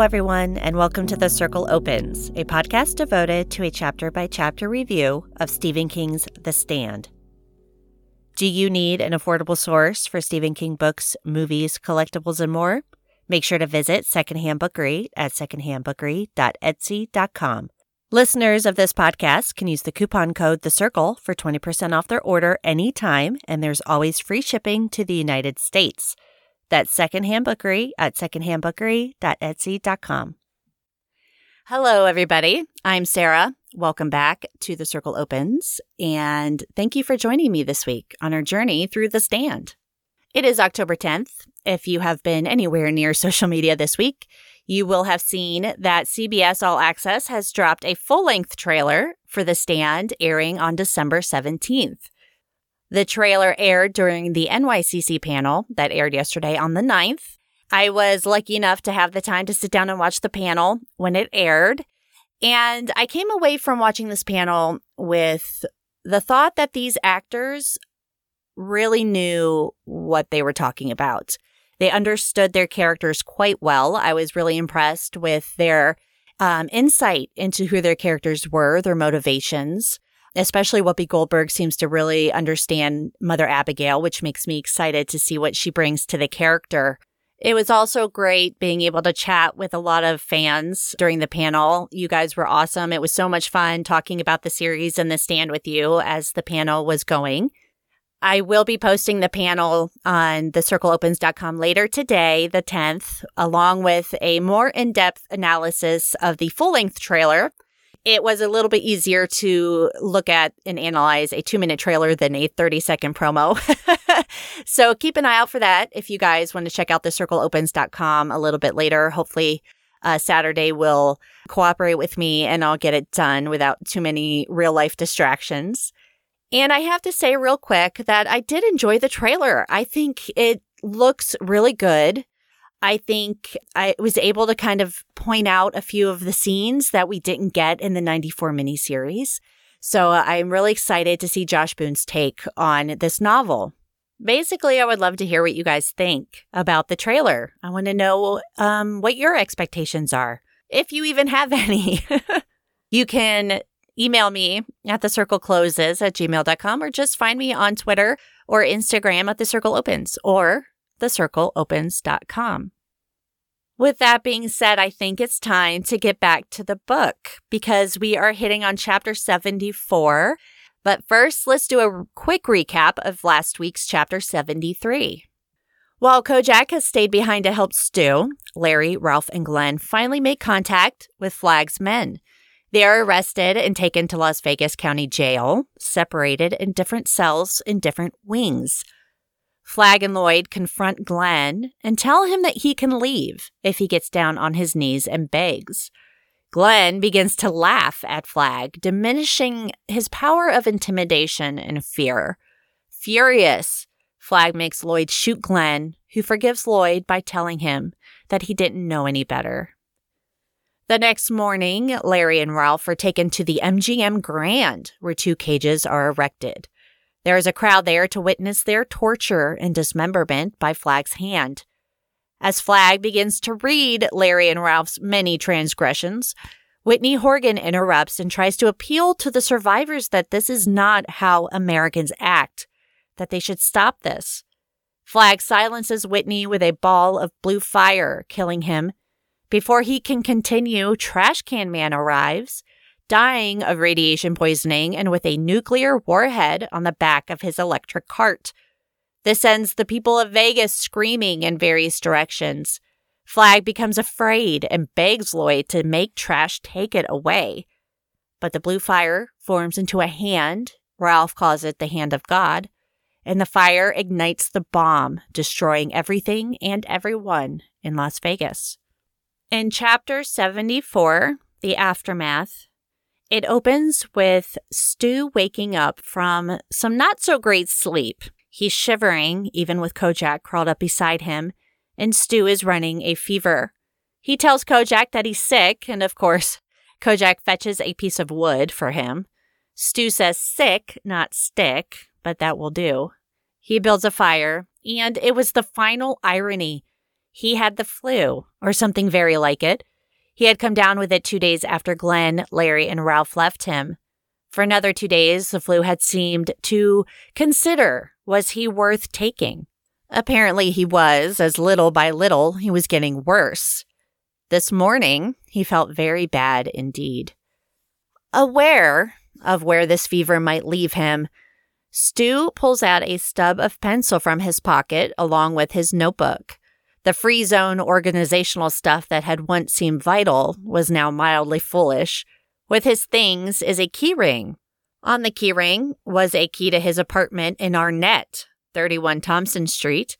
Everyone, and welcome to The Circle Opens, a podcast devoted to a chapter by chapter review of Stephen King's The Stand. Do you need an affordable source for Stephen King books, movies, collectibles, and more? Make sure to visit Secondhand Bookery at secondhandbookery.etsy.com. Listeners of this podcast can use the coupon code The Circle for 20% off their order anytime, and there's always free shipping to the United States. That's Secondhand Bookery at secondhandbookery.etsy.com. Hello, everybody. I'm Sarah. Welcome back to The Circle Opens, and thank you for joining me this week on our journey through The Stand. It is October 10th. If you have been anywhere near social media this week, you will have seen that CBS All Access has dropped a full length trailer for The Stand airing on December 17th. The trailer aired during the NYCC panel that aired yesterday on the 9th. I was lucky enough to have the time to sit down and watch the panel when it aired. And I came away from watching this panel with the thought that these actors really knew what they were talking about. They understood their characters quite well. I was really impressed with their um, insight into who their characters were, their motivations especially Whoopi Goldberg seems to really understand Mother Abigail, which makes me excited to see what she brings to the character. It was also great being able to chat with a lot of fans during the panel. You guys were awesome. It was so much fun talking about the series and the stand with you as the panel was going. I will be posting the panel on thecircleopens.com later today, the 10th, along with a more in depth analysis of the full length trailer it was a little bit easier to look at and analyze a two minute trailer than a 30 second promo. so keep an eye out for that if you guys want to check out the circleopens.com a little bit later. Hopefully, uh, Saturday will cooperate with me and I'll get it done without too many real life distractions. And I have to say, real quick, that I did enjoy the trailer. I think it looks really good. I think I was able to kind of point out a few of the scenes that we didn't get in the 94 miniseries. So uh, I'm really excited to see Josh Boone's take on this novel. Basically, I would love to hear what you guys think about the trailer. I want to know um, what your expectations are, if you even have any. you can email me at the circle closes at gmail.com or just find me on Twitter or Instagram at the circle opens or thecircleopens.com. With that being said, I think it's time to get back to the book because we are hitting on chapter 74. But first, let's do a quick recap of last week's chapter 73. While Kojak has stayed behind to help Stu, Larry, Ralph, and Glen finally make contact with Flag's men. They are arrested and taken to Las Vegas County Jail, separated in different cells in different wings. Flag and Lloyd confront Glen and tell him that he can leave if he gets down on his knees and begs. Glen begins to laugh at Flag, diminishing his power of intimidation and fear. Furious, Flag makes Lloyd shoot Glen, who forgives Lloyd by telling him that he didn't know any better. The next morning, Larry and Ralph are taken to the MGM Grand, where two cages are erected. There is a crowd there to witness their torture and dismemberment by Flag's hand. As Flag begins to read Larry and Ralph's many transgressions, Whitney Horgan interrupts and tries to appeal to the survivors that this is not how Americans act, that they should stop this. Flag silences Whitney with a ball of blue fire, killing him. Before he can continue, Trash Can Man arrives dying of radiation poisoning and with a nuclear warhead on the back of his electric cart. This sends the people of Vegas screaming in various directions. Flag becomes afraid and begs Lloyd to make Trash take it away. But the blue fire forms into a hand. Ralph calls it the hand of God. And the fire ignites the bomb, destroying everything and everyone in Las Vegas. In chapter 74, The Aftermath, it opens with Stu waking up from some not so great sleep. He's shivering, even with Kojak crawled up beside him, and Stu is running a fever. He tells Kojak that he's sick, and of course, Kojak fetches a piece of wood for him. Stu says sick, not stick, but that will do. He builds a fire, and it was the final irony. He had the flu, or something very like it. He had come down with it two days after Glen, Larry, and Ralph left him. For another two days, the flu had seemed to consider was he worth taking? Apparently, he was, as little by little, he was getting worse. This morning, he felt very bad indeed. Aware of where this fever might leave him, Stu pulls out a stub of pencil from his pocket along with his notebook. The free zone organizational stuff that had once seemed vital was now mildly foolish. With his things is a keyring. On the keyring was a key to his apartment in Arnett, 31 Thompson Street.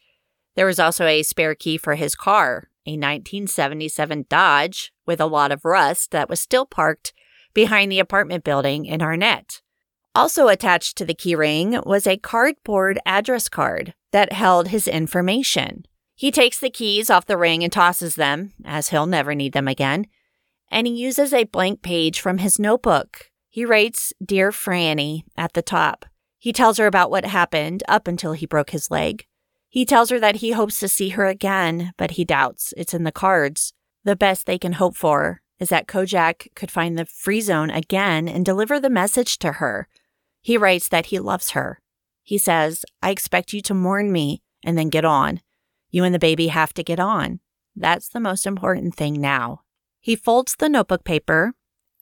There was also a spare key for his car, a 1977 Dodge with a lot of rust that was still parked behind the apartment building in Arnett. Also attached to the keyring was a cardboard address card that held his information. He takes the keys off the ring and tosses them, as he'll never need them again, and he uses a blank page from his notebook. He writes Dear Franny at the top. He tells her about what happened up until he broke his leg. He tells her that he hopes to see her again, but he doubts it's in the cards. The best they can hope for is that Kojak could find the free zone again and deliver the message to her. He writes that he loves her. He says, I expect you to mourn me and then get on. You and the baby have to get on. That's the most important thing now. He folds the notebook paper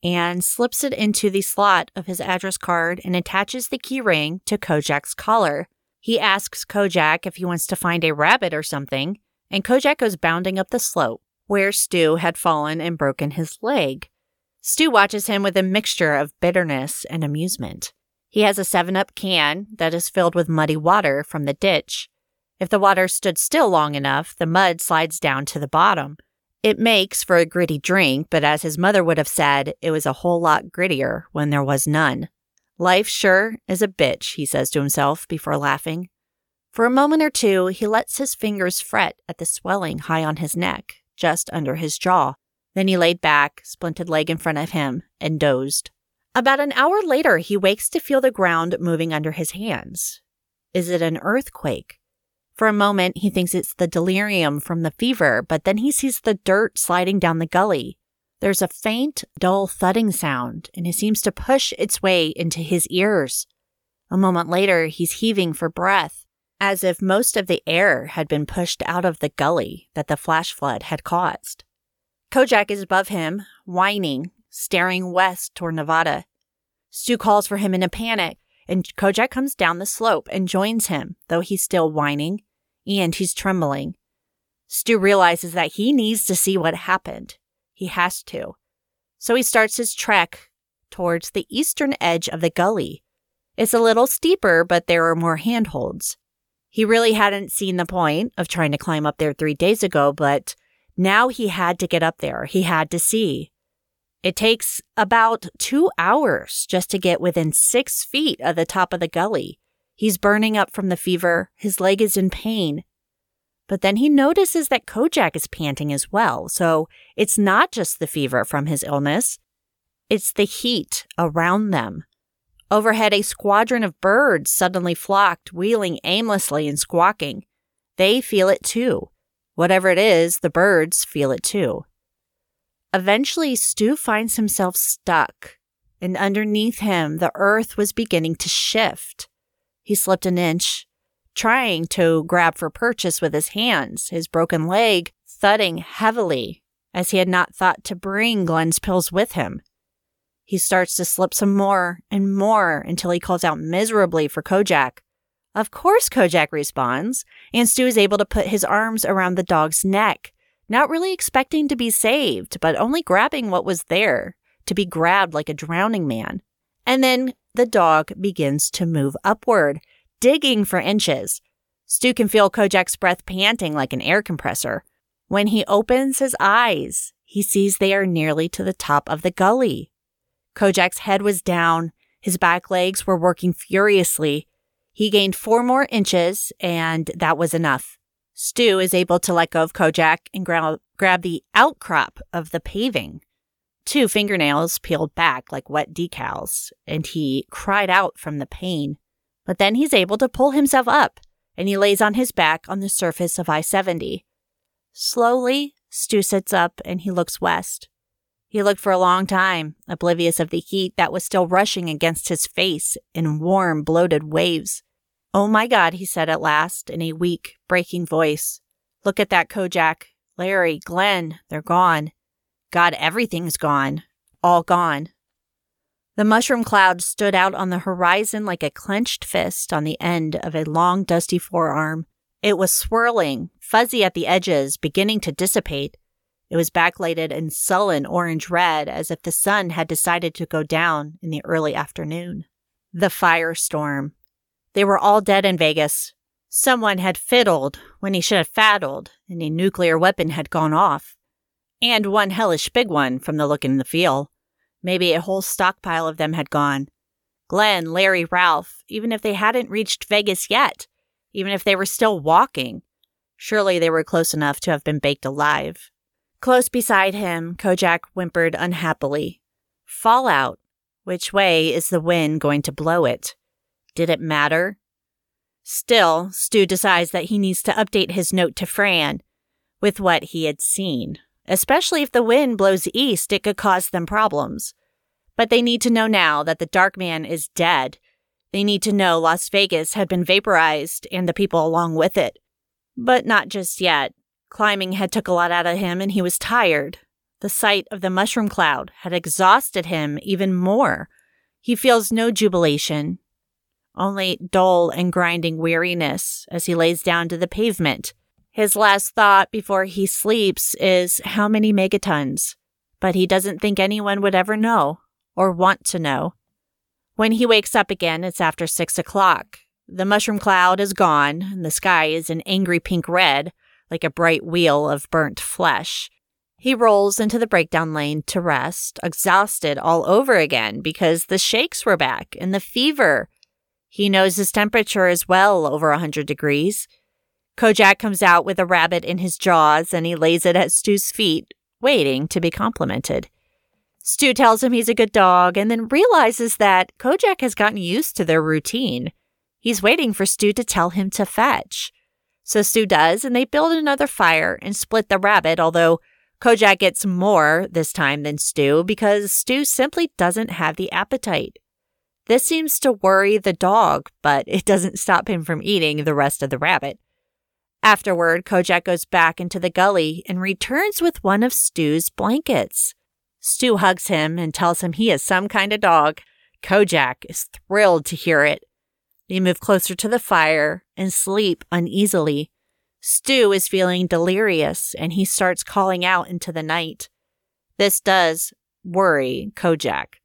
and slips it into the slot of his address card and attaches the key ring to Kojak's collar. He asks Kojak if he wants to find a rabbit or something, and Kojak goes bounding up the slope where Stu had fallen and broken his leg. Stu watches him with a mixture of bitterness and amusement. He has a 7 Up can that is filled with muddy water from the ditch. If the water stood still long enough, the mud slides down to the bottom. It makes for a gritty drink, but as his mother would have said, it was a whole lot grittier when there was none. Life sure is a bitch, he says to himself before laughing. For a moment or two, he lets his fingers fret at the swelling high on his neck, just under his jaw. Then he laid back, splinted leg in front of him, and dozed. About an hour later, he wakes to feel the ground moving under his hands. Is it an earthquake? For a moment, he thinks it's the delirium from the fever, but then he sees the dirt sliding down the gully. There's a faint, dull thudding sound, and it seems to push its way into his ears. A moment later, he's heaving for breath, as if most of the air had been pushed out of the gully that the flash flood had caused. Kojak is above him, whining, staring west toward Nevada. Stu calls for him in a panic, and Kojak comes down the slope and joins him, though he's still whining and he's trembling. Stu realizes that he needs to see what happened. He has to. So he starts his trek towards the eastern edge of the gully. It's a little steeper, but there are more handholds. He really hadn't seen the point of trying to climb up there three days ago, but now he had to get up there. He had to see. It takes about two hours just to get within six feet of the top of the gully. He's burning up from the fever. His leg is in pain. But then he notices that Kojak is panting as well. So it's not just the fever from his illness, it's the heat around them. Overhead, a squadron of birds suddenly flocked, wheeling aimlessly and squawking. They feel it too. Whatever it is, the birds feel it too. Eventually, Stu finds himself stuck, and underneath him, the earth was beginning to shift. He slipped an inch, trying to grab for purchase with his hands, his broken leg thudding heavily as he had not thought to bring Glen's pills with him. He starts to slip some more and more until he calls out miserably for Kojak. Of course, Kojak responds, and Stu is able to put his arms around the dog's neck, not really expecting to be saved, but only grabbing what was there, to be grabbed like a drowning man. And then the dog begins to move upward, digging for inches. Stu can feel Kojak's breath panting like an air compressor. When he opens his eyes, he sees they are nearly to the top of the gully. Kojak's head was down, his back legs were working furiously. He gained four more inches, and that was enough. Stu is able to let go of Kojak and gra- grab the outcrop of the paving two fingernails peeled back like wet decals, and he cried out from the pain. But then he's able to pull himself up, and he lays on his back on the surface of I 70. Slowly, Stu sits up and he looks west. He looked for a long time, oblivious of the heat that was still rushing against his face in warm, bloated waves. Oh my God, he said at last in a weak, breaking voice. Look at that Kojak. Larry, Glen, they're gone. God, everything's gone. All gone. The mushroom cloud stood out on the horizon like a clenched fist on the end of a long, dusty forearm. It was swirling, fuzzy at the edges, beginning to dissipate. It was backlighted in sullen orange red as if the sun had decided to go down in the early afternoon. The firestorm. They were all dead in Vegas. Someone had fiddled when he should have faddled, and a nuclear weapon had gone off. And one hellish big one from the look and the feel. Maybe a whole stockpile of them had gone. Glen, Larry, Ralph, even if they hadn't reached Vegas yet, even if they were still walking, surely they were close enough to have been baked alive. Close beside him, Kojak whimpered unhappily. Fallout. Which way is the wind going to blow it? Did it matter? Still, Stu decides that he needs to update his note to Fran with what he had seen. Especially if the wind blows east, it could cause them problems. But they need to know now that the Dark Man is dead. They need to know Las Vegas had been vaporized and the people along with it. But not just yet. Climbing had took a lot out of him and he was tired. The sight of the mushroom cloud had exhausted him even more. He feels no jubilation, only dull and grinding weariness as he lays down to the pavement. His last thought before he sleeps is how many megatons, but he doesn't think anyone would ever know or want to know. When he wakes up again, it's after six o'clock. The mushroom cloud is gone, and the sky is an angry pink red, like a bright wheel of burnt flesh. He rolls into the breakdown lane to rest, exhausted all over again because the shakes were back and the fever. He knows his temperature is well over a 100 degrees. Kojak comes out with a rabbit in his jaws and he lays it at Stu's feet, waiting to be complimented. Stu tells him he's a good dog and then realizes that Kojak has gotten used to their routine. He's waiting for Stu to tell him to fetch. So Stu does, and they build another fire and split the rabbit, although Kojak gets more this time than Stu because Stu simply doesn't have the appetite. This seems to worry the dog, but it doesn't stop him from eating the rest of the rabbit. Afterward, Kojak goes back into the gully and returns with one of Stu's blankets. Stu hugs him and tells him he is some kind of dog. Kojak is thrilled to hear it. They move closer to the fire and sleep uneasily. Stu is feeling delirious and he starts calling out into the night. This does worry Kojak.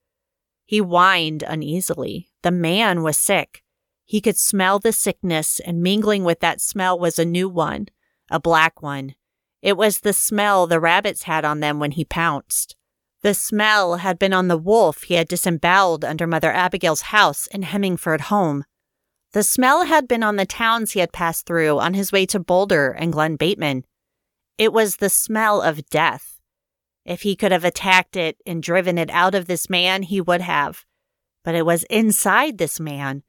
He whined uneasily. The man was sick. He could smell the sickness, and mingling with that smell was a new one, a black one. It was the smell the rabbits had on them when he pounced. The smell had been on the wolf he had disemboweled under Mother Abigail's house in Hemingford home. The smell had been on the towns he had passed through on his way to Boulder and Glen Bateman. It was the smell of death. If he could have attacked it and driven it out of this man, he would have. But it was inside this man.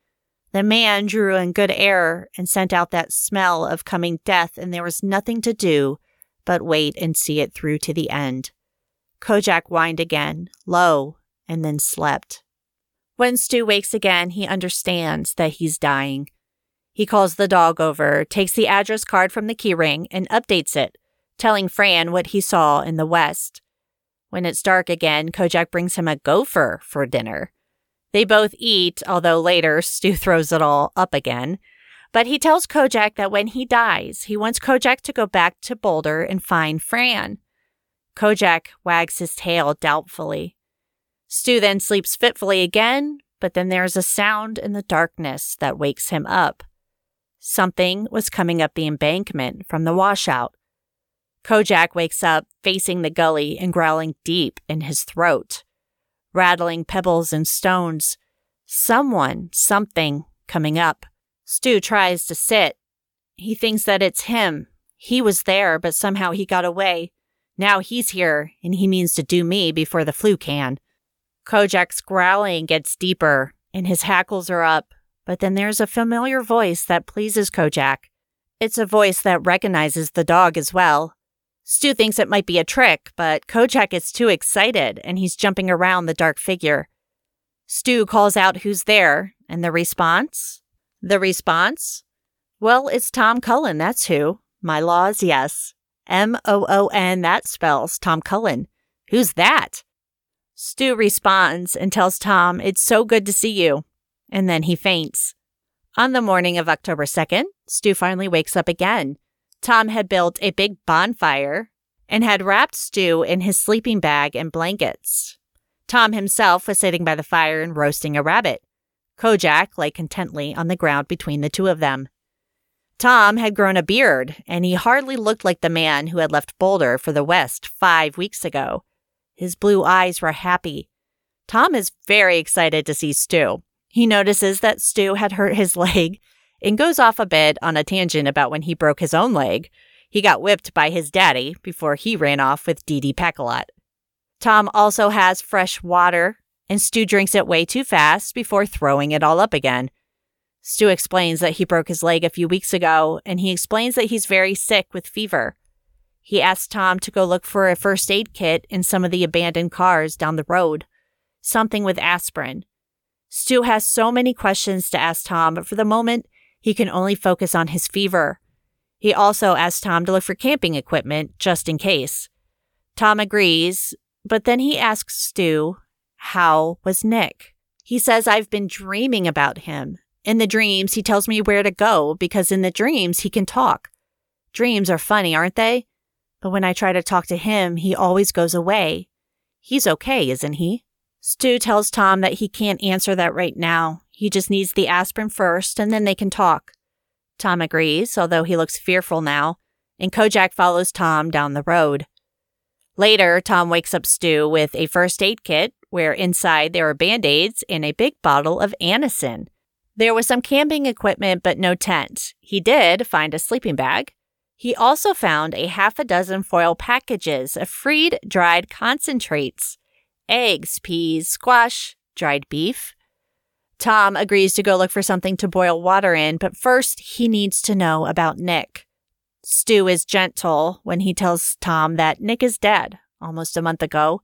The man drew in good air and sent out that smell of coming death, and there was nothing to do but wait and see it through to the end. Kojak whined again, low, and then slept. When Stu wakes again, he understands that he's dying. He calls the dog over, takes the address card from the keyring, and updates it, telling Fran what he saw in the west. When it's dark again, Kojak brings him a gopher for dinner. They both eat, although later Stu throws it all up again. But he tells Kojak that when he dies, he wants Kojak to go back to Boulder and find Fran. Kojak wags his tail doubtfully. Stu then sleeps fitfully again, but then there's a sound in the darkness that wakes him up. Something was coming up the embankment from the washout. Kojak wakes up facing the gully and growling deep in his throat, rattling pebbles and stones. Someone, something coming up. Stu tries to sit. He thinks that it's him. He was there, but somehow he got away. Now he's here, and he means to do me before the flu can. Kojak's growling gets deeper and his hackles are up, but then there's a familiar voice that pleases Kojak. It's a voice that recognizes the dog as well. Stu thinks it might be a trick, but Kojak is too excited and he's jumping around the dark figure. Stu calls out who's there, and the response? The response? Well, it's Tom Cullen, that's who. My laws, yes. M O O N, that spells Tom Cullen. Who's that? Stu responds and tells Tom, It's so good to see you. And then he faints. On the morning of October 2nd, Stu finally wakes up again. Tom had built a big bonfire and had wrapped Stu in his sleeping bag and blankets. Tom himself was sitting by the fire and roasting a rabbit. Kojak lay contently on the ground between the two of them. Tom had grown a beard, and he hardly looked like the man who had left Boulder for the West five weeks ago. His blue eyes were happy. Tom is very excited to see Stu. He notices that Stu had hurt his leg and goes off a bit on a tangent about when he broke his own leg. He got whipped by his daddy before he ran off with Dee Dee Packalotte. Tom also has fresh water, and Stu drinks it way too fast before throwing it all up again. Stu explains that he broke his leg a few weeks ago, and he explains that he's very sick with fever. He asks Tom to go look for a first aid kit in some of the abandoned cars down the road, something with aspirin. Stu has so many questions to ask Tom, but for the moment, he can only focus on his fever. He also asks Tom to look for camping equipment just in case. Tom agrees, but then he asks Stu, How was Nick? He says, I've been dreaming about him. In the dreams, he tells me where to go because in the dreams, he can talk. Dreams are funny, aren't they? But when I try to talk to him, he always goes away. He's okay, isn't he? Stu tells Tom that he can't answer that right now. He just needs the aspirin first, and then they can talk. Tom agrees, although he looks fearful now, and Kojak follows Tom down the road. Later, Tom wakes up Stu with a first aid kit, where inside there are band aids and a big bottle of Anacin. There was some camping equipment, but no tent. He did find a sleeping bag. He also found a half a dozen foil packages of freed dried concentrates eggs, peas, squash, dried beef. Tom agrees to go look for something to boil water in, but first he needs to know about Nick. Stu is gentle when he tells Tom that Nick is dead almost a month ago.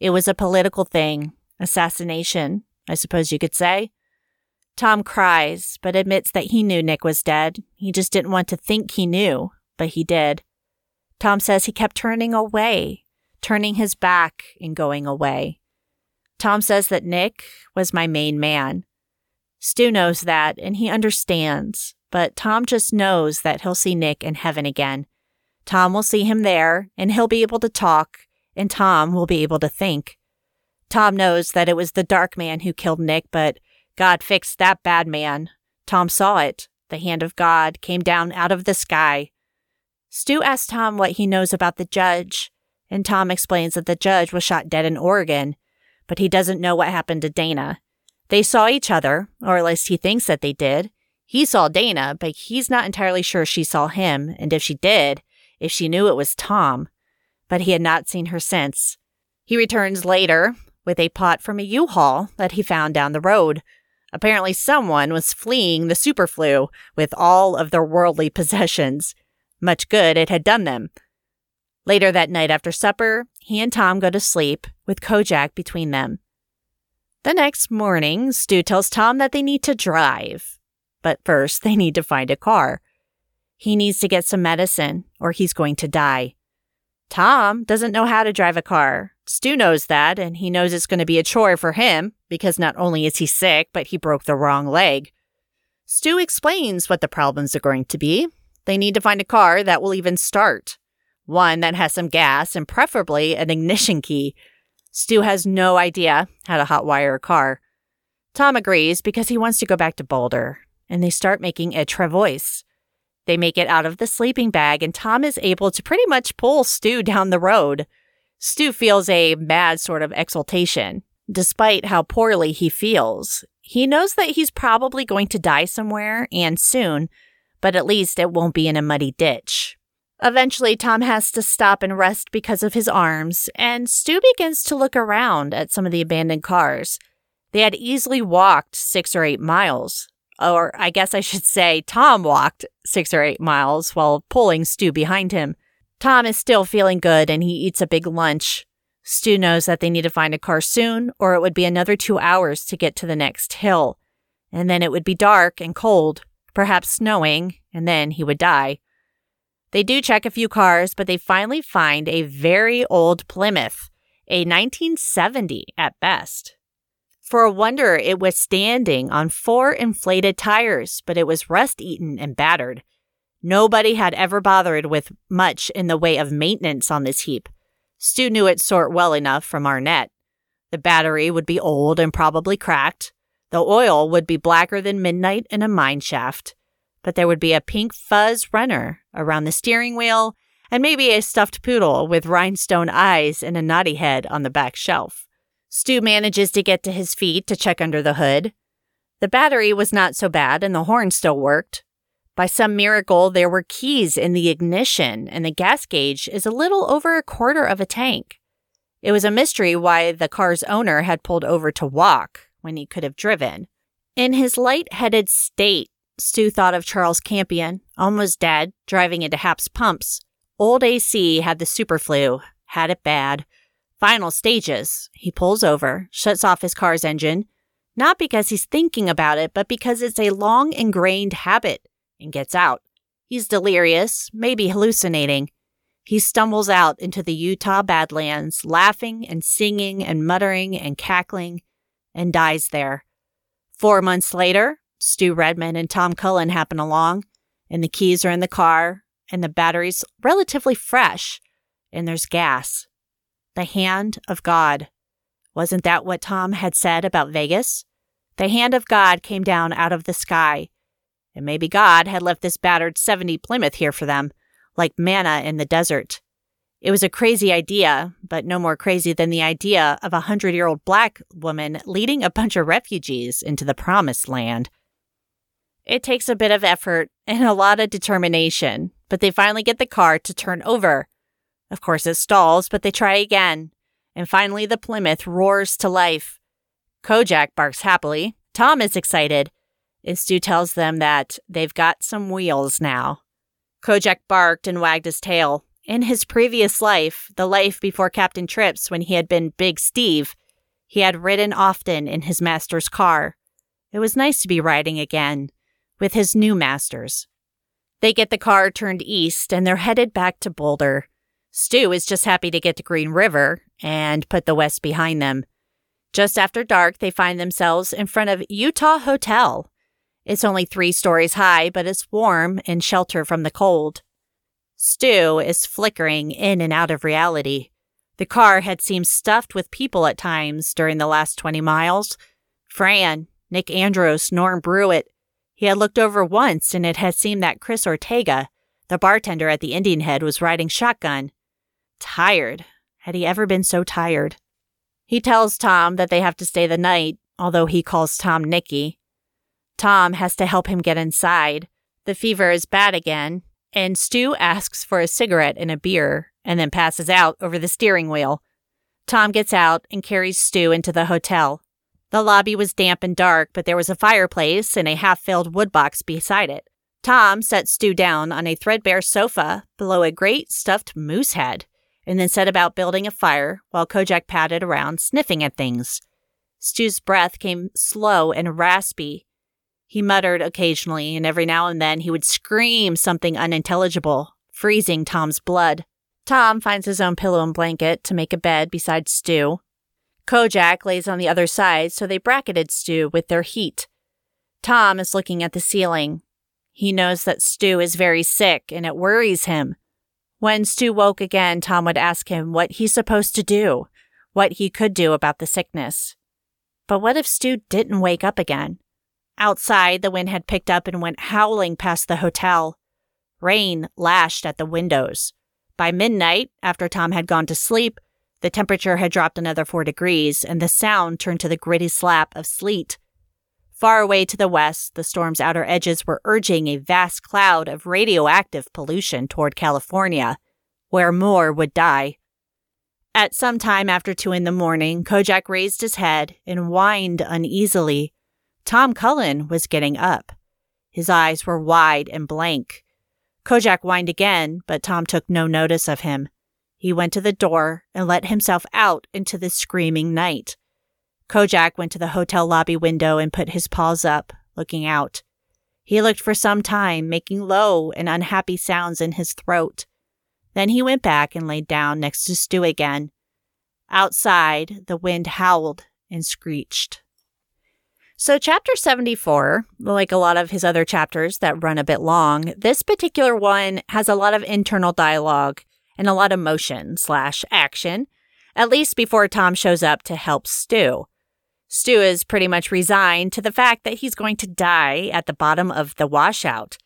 It was a political thing, assassination, I suppose you could say. Tom cries, but admits that he knew Nick was dead. He just didn't want to think he knew, but he did. Tom says he kept turning away, turning his back and going away. Tom says that Nick was my main man. Stu knows that, and he understands, but Tom just knows that he'll see Nick in heaven again. Tom will see him there, and he'll be able to talk, and Tom will be able to think. Tom knows that it was the dark man who killed Nick, but God fixed that bad man. Tom saw it. The hand of God came down out of the sky. Stu asks Tom what he knows about the judge, and Tom explains that the judge was shot dead in Oregon, but he doesn't know what happened to Dana. They saw each other, or at least he thinks that they did. He saw Dana, but he's not entirely sure she saw him, and if she did, if she knew it was Tom. But he had not seen her since. He returns later with a pot from a U-Haul that he found down the road. Apparently, someone was fleeing the superflu with all of their worldly possessions. Much good it had done them. Later that night after supper, he and Tom go to sleep with Kojak between them. The next morning, Stu tells Tom that they need to drive. But first, they need to find a car. He needs to get some medicine, or he's going to die. Tom doesn't know how to drive a car. Stu knows that, and he knows it's going to be a chore for him because not only is he sick, but he broke the wrong leg. Stu explains what the problems are going to be. They need to find a car that will even start, one that has some gas and preferably an ignition key. Stu has no idea how to hotwire a car. Tom agrees because he wants to go back to Boulder, and they start making a travois. They make it out of the sleeping bag, and Tom is able to pretty much pull Stu down the road. Stu feels a mad sort of exultation, despite how poorly he feels. He knows that he's probably going to die somewhere and soon, but at least it won't be in a muddy ditch. Eventually, Tom has to stop and rest because of his arms, and Stu begins to look around at some of the abandoned cars. They had easily walked six or eight miles. Or I guess I should say, Tom walked six or eight miles while pulling Stu behind him. Tom is still feeling good and he eats a big lunch. Stu knows that they need to find a car soon, or it would be another two hours to get to the next hill. And then it would be dark and cold, perhaps snowing, and then he would die. They do check a few cars, but they finally find a very old Plymouth, a 1970 at best. For a wonder, it was standing on four inflated tires, but it was rust eaten and battered. Nobody had ever bothered with much in the way of maintenance on this heap. Stu knew its sort well enough from Arnett. The battery would be old and probably cracked. The oil would be blacker than midnight in a mine shaft but there would be a pink fuzz runner around the steering wheel and maybe a stuffed poodle with rhinestone eyes and a naughty head on the back shelf. Stu manages to get to his feet to check under the hood. The battery was not so bad and the horn still worked. By some miracle, there were keys in the ignition and the gas gauge is a little over a quarter of a tank. It was a mystery why the car's owner had pulled over to walk when he could have driven. In his light headed state, Stu thought of Charles Campion, almost dead, driving into Hap's pumps. Old AC had the super flu, had it bad. Final stages. He pulls over, shuts off his car's engine, not because he's thinking about it, but because it's a long ingrained habit, and gets out. He's delirious, maybe hallucinating. He stumbles out into the Utah Badlands, laughing and singing and muttering and cackling, and dies there. Four months later, Stu Redman and Tom Cullen happen along, and the keys are in the car, and the battery's relatively fresh, and there's gas. The hand of God. Wasn't that what Tom had said about Vegas? The hand of God came down out of the sky. And maybe God had left this battered 70 Plymouth here for them, like manna in the desert. It was a crazy idea, but no more crazy than the idea of a hundred year old black woman leading a bunch of refugees into the promised land. It takes a bit of effort and a lot of determination, but they finally get the car to turn over. Of course, it stalls, but they try again. And finally, the Plymouth roars to life. Kojak barks happily. Tom is excited. And Stu tells them that they've got some wheels now. Kojak barked and wagged his tail. In his previous life, the life before Captain Trips when he had been Big Steve, he had ridden often in his master's car. It was nice to be riding again with his new masters. They get the car turned east and they're headed back to Boulder. Stu is just happy to get to Green River and put the West behind them. Just after dark, they find themselves in front of Utah Hotel. It's only three stories high, but it's warm and shelter from the cold. Stu is flickering in and out of reality. The car had seemed stuffed with people at times during the last 20 miles. Fran, Nick Andros, Norm Bruett, he had looked over once and it had seemed that Chris Ortega, the bartender at the Indian Head, was riding shotgun. Tired. Had he ever been so tired? He tells Tom that they have to stay the night, although he calls Tom Nicky. Tom has to help him get inside. The fever is bad again, and Stu asks for a cigarette and a beer and then passes out over the steering wheel. Tom gets out and carries Stu into the hotel. The lobby was damp and dark, but there was a fireplace and a half filled wood box beside it. Tom set Stu down on a threadbare sofa below a great stuffed moose head and then set about building a fire while Kojak padded around, sniffing at things. Stu's breath came slow and raspy. He muttered occasionally, and every now and then he would scream something unintelligible, freezing Tom's blood. Tom finds his own pillow and blanket to make a bed beside Stu Kojak lays on the other side, so they bracketed Stu with their heat. Tom is looking at the ceiling. He knows that Stu is very sick and it worries him. When Stu woke again, Tom would ask him what he's supposed to do, what he could do about the sickness. But what if Stu didn't wake up again? Outside, the wind had picked up and went howling past the hotel. Rain lashed at the windows. By midnight, after Tom had gone to sleep, the temperature had dropped another four degrees, and the sound turned to the gritty slap of sleet. Far away to the west, the storm's outer edges were urging a vast cloud of radioactive pollution toward California, where more would die. At some time after two in the morning, Kojak raised his head and whined uneasily. Tom Cullen was getting up. His eyes were wide and blank. Kojak whined again, but Tom took no notice of him. He went to the door and let himself out into the screaming night. Kojak went to the hotel lobby window and put his paws up, looking out. He looked for some time, making low and unhappy sounds in his throat. Then he went back and laid down next to Stu again. Outside, the wind howled and screeched. So, chapter 74, like a lot of his other chapters that run a bit long, this particular one has a lot of internal dialogue and a lot of motion slash action, at least before Tom shows up to help Stu. Stu is pretty much resigned to the fact that he's going to die at the bottom of the washout.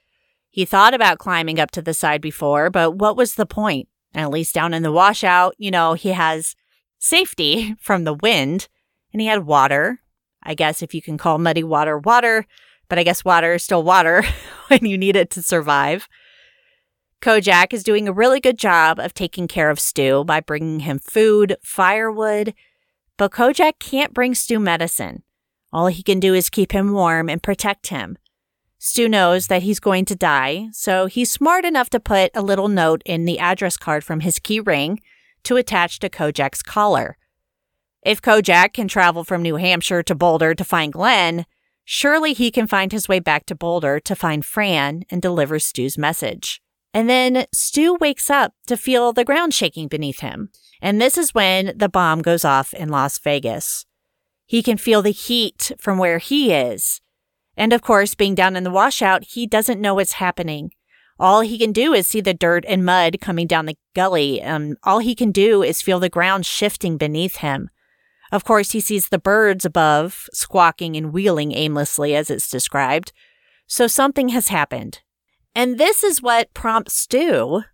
He thought about climbing up to the side before, but what was the point? At least down in the washout, you know, he has safety from the wind and he had water. I guess if you can call muddy water water, but I guess water is still water when you need it to survive. Kojak is doing a really good job of taking care of Stu by bringing him food, firewood, but Kojak can't bring Stu medicine. All he can do is keep him warm and protect him. Stu knows that he's going to die, so he's smart enough to put a little note in the address card from his key ring to attach to Kojak's collar. If Kojak can travel from New Hampshire to Boulder to find Glen, surely he can find his way back to Boulder to find Fran and deliver Stu's message. And then Stu wakes up to feel the ground shaking beneath him. And this is when the bomb goes off in Las Vegas. He can feel the heat from where he is. And of course, being down in the washout, he doesn't know what's happening. All he can do is see the dirt and mud coming down the gully, and all he can do is feel the ground shifting beneath him. Of course, he sees the birds above, squawking and wheeling aimlessly as it's described. So something has happened. And this is what prompts Stu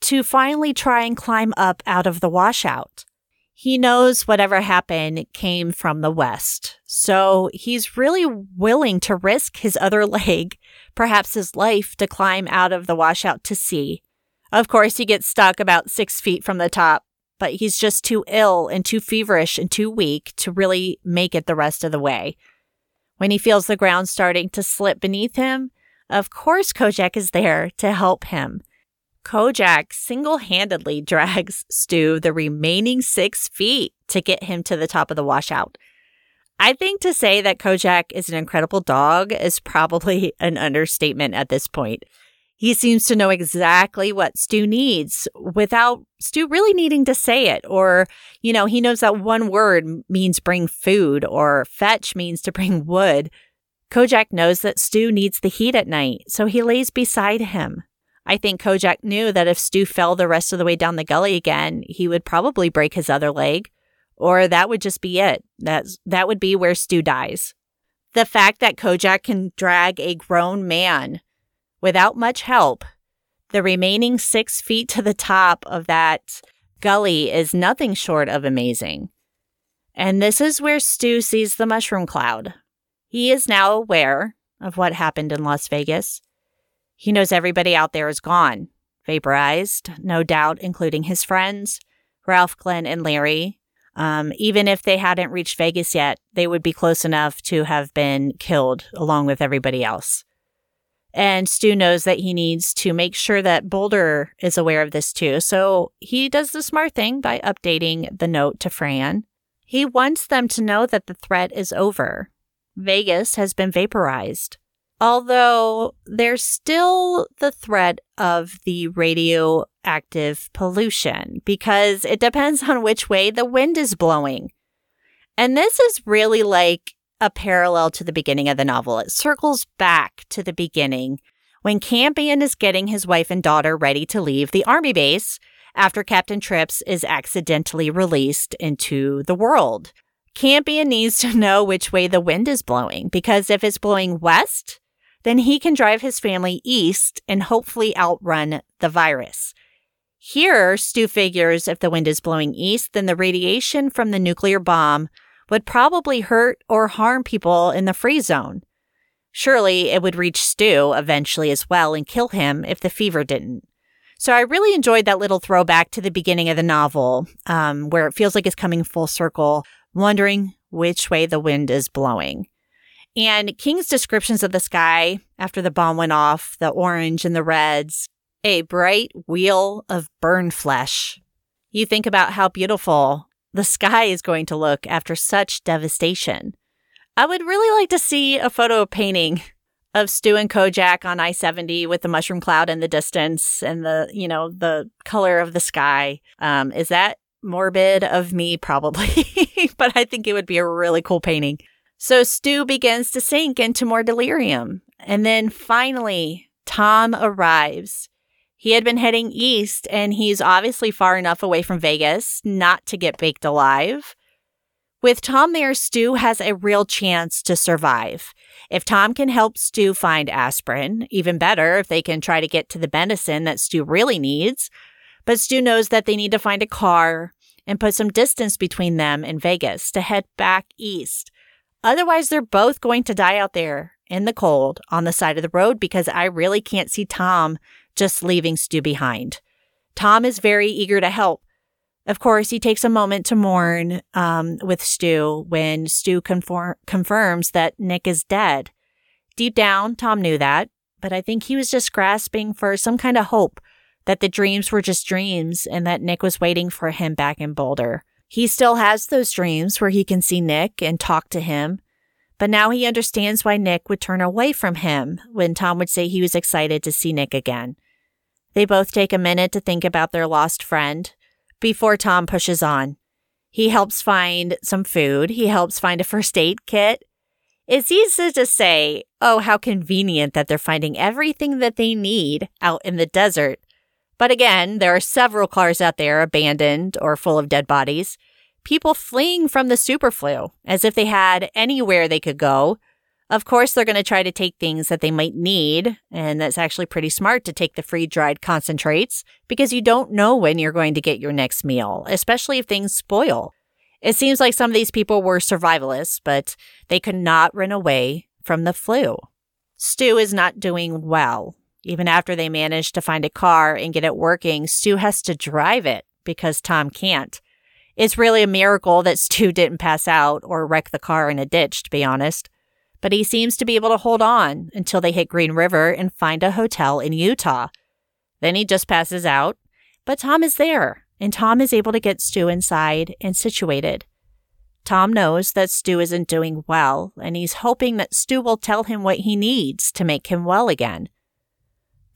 to finally try and climb up out of the washout. He knows whatever happened came from the west, so he's really willing to risk his other leg, perhaps his life, to climb out of the washout to sea. Of course, he gets stuck about six feet from the top, but he's just too ill and too feverish and too weak to really make it the rest of the way. When he feels the ground starting to slip beneath him, of course, Kojak is there to help him. Kojak single handedly drags Stu the remaining six feet to get him to the top of the washout. I think to say that Kojak is an incredible dog is probably an understatement at this point. He seems to know exactly what Stu needs without Stu really needing to say it. Or, you know, he knows that one word means bring food or fetch means to bring wood. Kojak knows that Stu needs the heat at night, so he lays beside him. I think Kojak knew that if Stu fell the rest of the way down the gully again, he would probably break his other leg, or that would just be it. That's, that would be where Stu dies. The fact that Kojak can drag a grown man without much help the remaining six feet to the top of that gully is nothing short of amazing. And this is where Stu sees the mushroom cloud. He is now aware of what happened in Las Vegas. He knows everybody out there is gone, vaporized, no doubt, including his friends, Ralph, Glen, and Larry. Um, even if they hadn't reached Vegas yet, they would be close enough to have been killed along with everybody else. And Stu knows that he needs to make sure that Boulder is aware of this too. So he does the smart thing by updating the note to Fran. He wants them to know that the threat is over. Vegas has been vaporized. Although there's still the threat of the radioactive pollution because it depends on which way the wind is blowing. And this is really like a parallel to the beginning of the novel. It circles back to the beginning when Campion is getting his wife and daughter ready to leave the army base after Captain Trips is accidentally released into the world. Campion needs to know which way the wind is blowing because if it's blowing west, then he can drive his family east and hopefully outrun the virus. Here, Stu figures if the wind is blowing east, then the radiation from the nuclear bomb would probably hurt or harm people in the free zone. Surely it would reach Stu eventually as well and kill him if the fever didn't. So I really enjoyed that little throwback to the beginning of the novel, um, where it feels like it's coming full circle, wondering which way the wind is blowing. And King's descriptions of the sky after the bomb went off, the orange and the reds, a bright wheel of burned flesh. You think about how beautiful the sky is going to look after such devastation. I would really like to see a photo painting of Stu and Kojak on I 70 with the mushroom cloud in the distance and the, you know, the color of the sky. Um, is that morbid of me? Probably. but I think it would be a really cool painting. So Stu begins to sink into more delirium. And then finally, Tom arrives. He had been heading east, and he's obviously far enough away from Vegas not to get baked alive. With Tom there, Stu has a real chance to survive. If Tom can help Stu find aspirin, even better if they can try to get to the medicine that Stu really needs. But Stu knows that they need to find a car and put some distance between them and Vegas to head back east. Otherwise, they're both going to die out there in the cold on the side of the road because I really can't see Tom just leaving Stu behind. Tom is very eager to help. Of course, he takes a moment to mourn um, with Stu when Stu conform- confirms that Nick is dead. Deep down, Tom knew that, but I think he was just grasping for some kind of hope that the dreams were just dreams and that Nick was waiting for him back in Boulder. He still has those dreams where he can see Nick and talk to him, but now he understands why Nick would turn away from him when Tom would say he was excited to see Nick again. They both take a minute to think about their lost friend before Tom pushes on. He helps find some food, he helps find a first aid kit. It's easy to say, oh, how convenient that they're finding everything that they need out in the desert. But again, there are several cars out there abandoned or full of dead bodies. People fleeing from the super flu as if they had anywhere they could go of course, they're going to try to take things that they might need, and that's actually pretty smart to take the freeze dried concentrates because you don't know when you're going to get your next meal, especially if things spoil. It seems like some of these people were survivalists, but they could not run away from the flu. Stu is not doing well. Even after they manage to find a car and get it working, Stu has to drive it because Tom can't. It's really a miracle that Stu didn't pass out or wreck the car in a ditch, to be honest but he seems to be able to hold on until they hit Green River and find a hotel in Utah. Then he just passes out, but Tom is there, and Tom is able to get Stu inside and situated. Tom knows that Stu isn't doing well, and he's hoping that Stu will tell him what he needs to make him well again.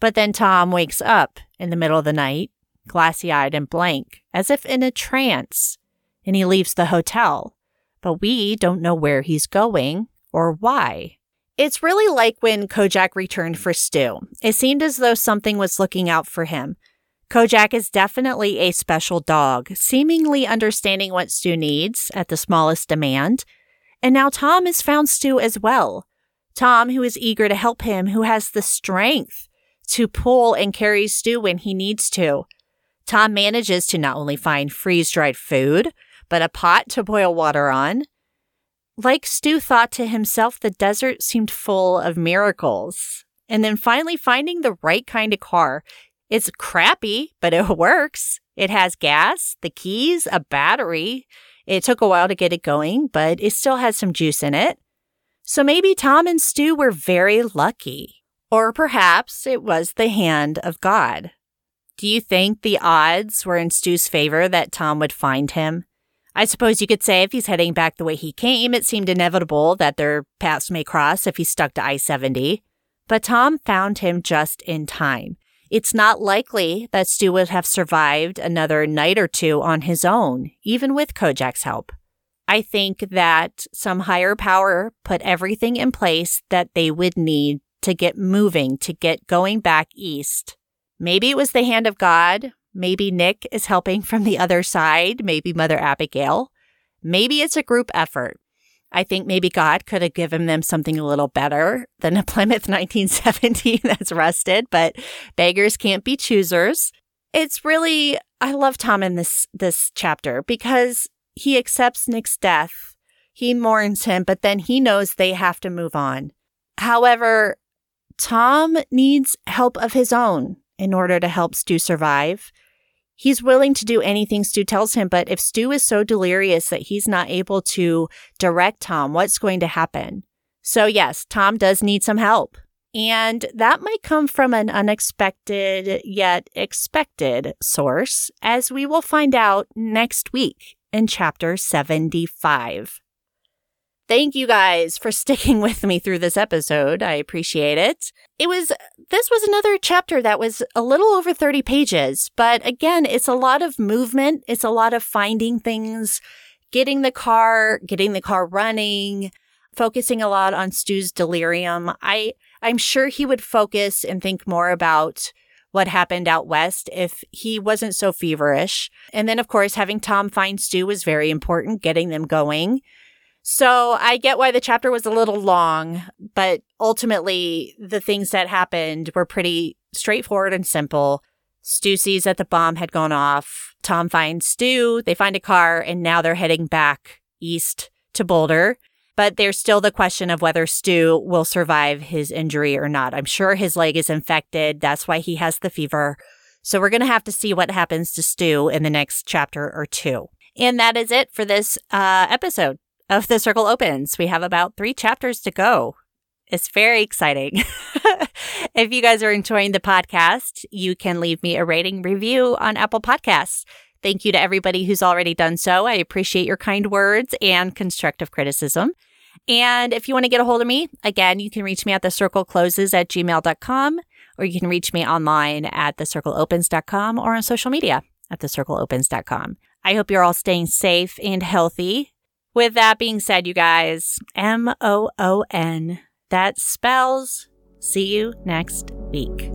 But then Tom wakes up in the middle of the night, glassy eyed and blank, as if in a trance, and he leaves the hotel. But we don't know where he's going or why. It's really like when Kojak returned for Stu. It seemed as though something was looking out for him. Kojak is definitely a special dog, seemingly understanding what Stu needs at the smallest demand. And now Tom has found Stu as well. Tom, who is eager to help him, who has the strength to pull and carry Stu when he needs to. Tom manages to not only find freeze dried food, but a pot to boil water on, like Stu thought to himself, the desert seemed full of miracles. And then finally finding the right kind of car. It's crappy, but it works. It has gas, the keys, a battery. It took a while to get it going, but it still has some juice in it. So maybe Tom and Stu were very lucky. Or perhaps it was the hand of God. Do you think the odds were in Stu's favor that Tom would find him? I suppose you could say if he's heading back the way he came, it seemed inevitable that their paths may cross if he stuck to I 70. But Tom found him just in time. It's not likely that Stu would have survived another night or two on his own, even with Kojak's help. I think that some higher power put everything in place that they would need to get moving, to get going back east. Maybe it was the hand of God, Maybe Nick is helping from the other side, maybe Mother Abigail. Maybe it's a group effort. I think maybe God could have given them something a little better than a Plymouth 1970 that's rusted, but beggars can't be choosers. It's really I love Tom in this this chapter because he accepts Nick's death. He mourns him, but then he knows they have to move on. However, Tom needs help of his own in order to help Stu survive. He's willing to do anything Stu tells him, but if Stu is so delirious that he's not able to direct Tom, what's going to happen? So, yes, Tom does need some help. And that might come from an unexpected yet expected source, as we will find out next week in chapter 75. Thank you guys for sticking with me through this episode. I appreciate it. It was, this was another chapter that was a little over 30 pages, but again, it's a lot of movement. It's a lot of finding things, getting the car, getting the car running, focusing a lot on Stu's delirium. I, I'm sure he would focus and think more about what happened out west if he wasn't so feverish. And then, of course, having Tom find Stu was very important, getting them going. So I get why the chapter was a little long, but ultimately the things that happened were pretty straightforward and simple. Stu sees that the bomb had gone off. Tom finds Stu. They find a car and now they're heading back east to Boulder. But there's still the question of whether Stu will survive his injury or not. I'm sure his leg is infected. That's why he has the fever. So we're going to have to see what happens to Stu in the next chapter or two. And that is it for this uh, episode of The Circle Opens. We have about three chapters to go. It's very exciting. if you guys are enjoying the podcast, you can leave me a rating review on Apple Podcasts. Thank you to everybody who's already done so. I appreciate your kind words and constructive criticism. And if you want to get a hold of me, again, you can reach me at the circle closes at gmail.com, or you can reach me online at thecircleopens.com or on social media at thecircleopens.com. I hope you're all staying safe and healthy with that being said, you guys, M O O N, that spells see you next week.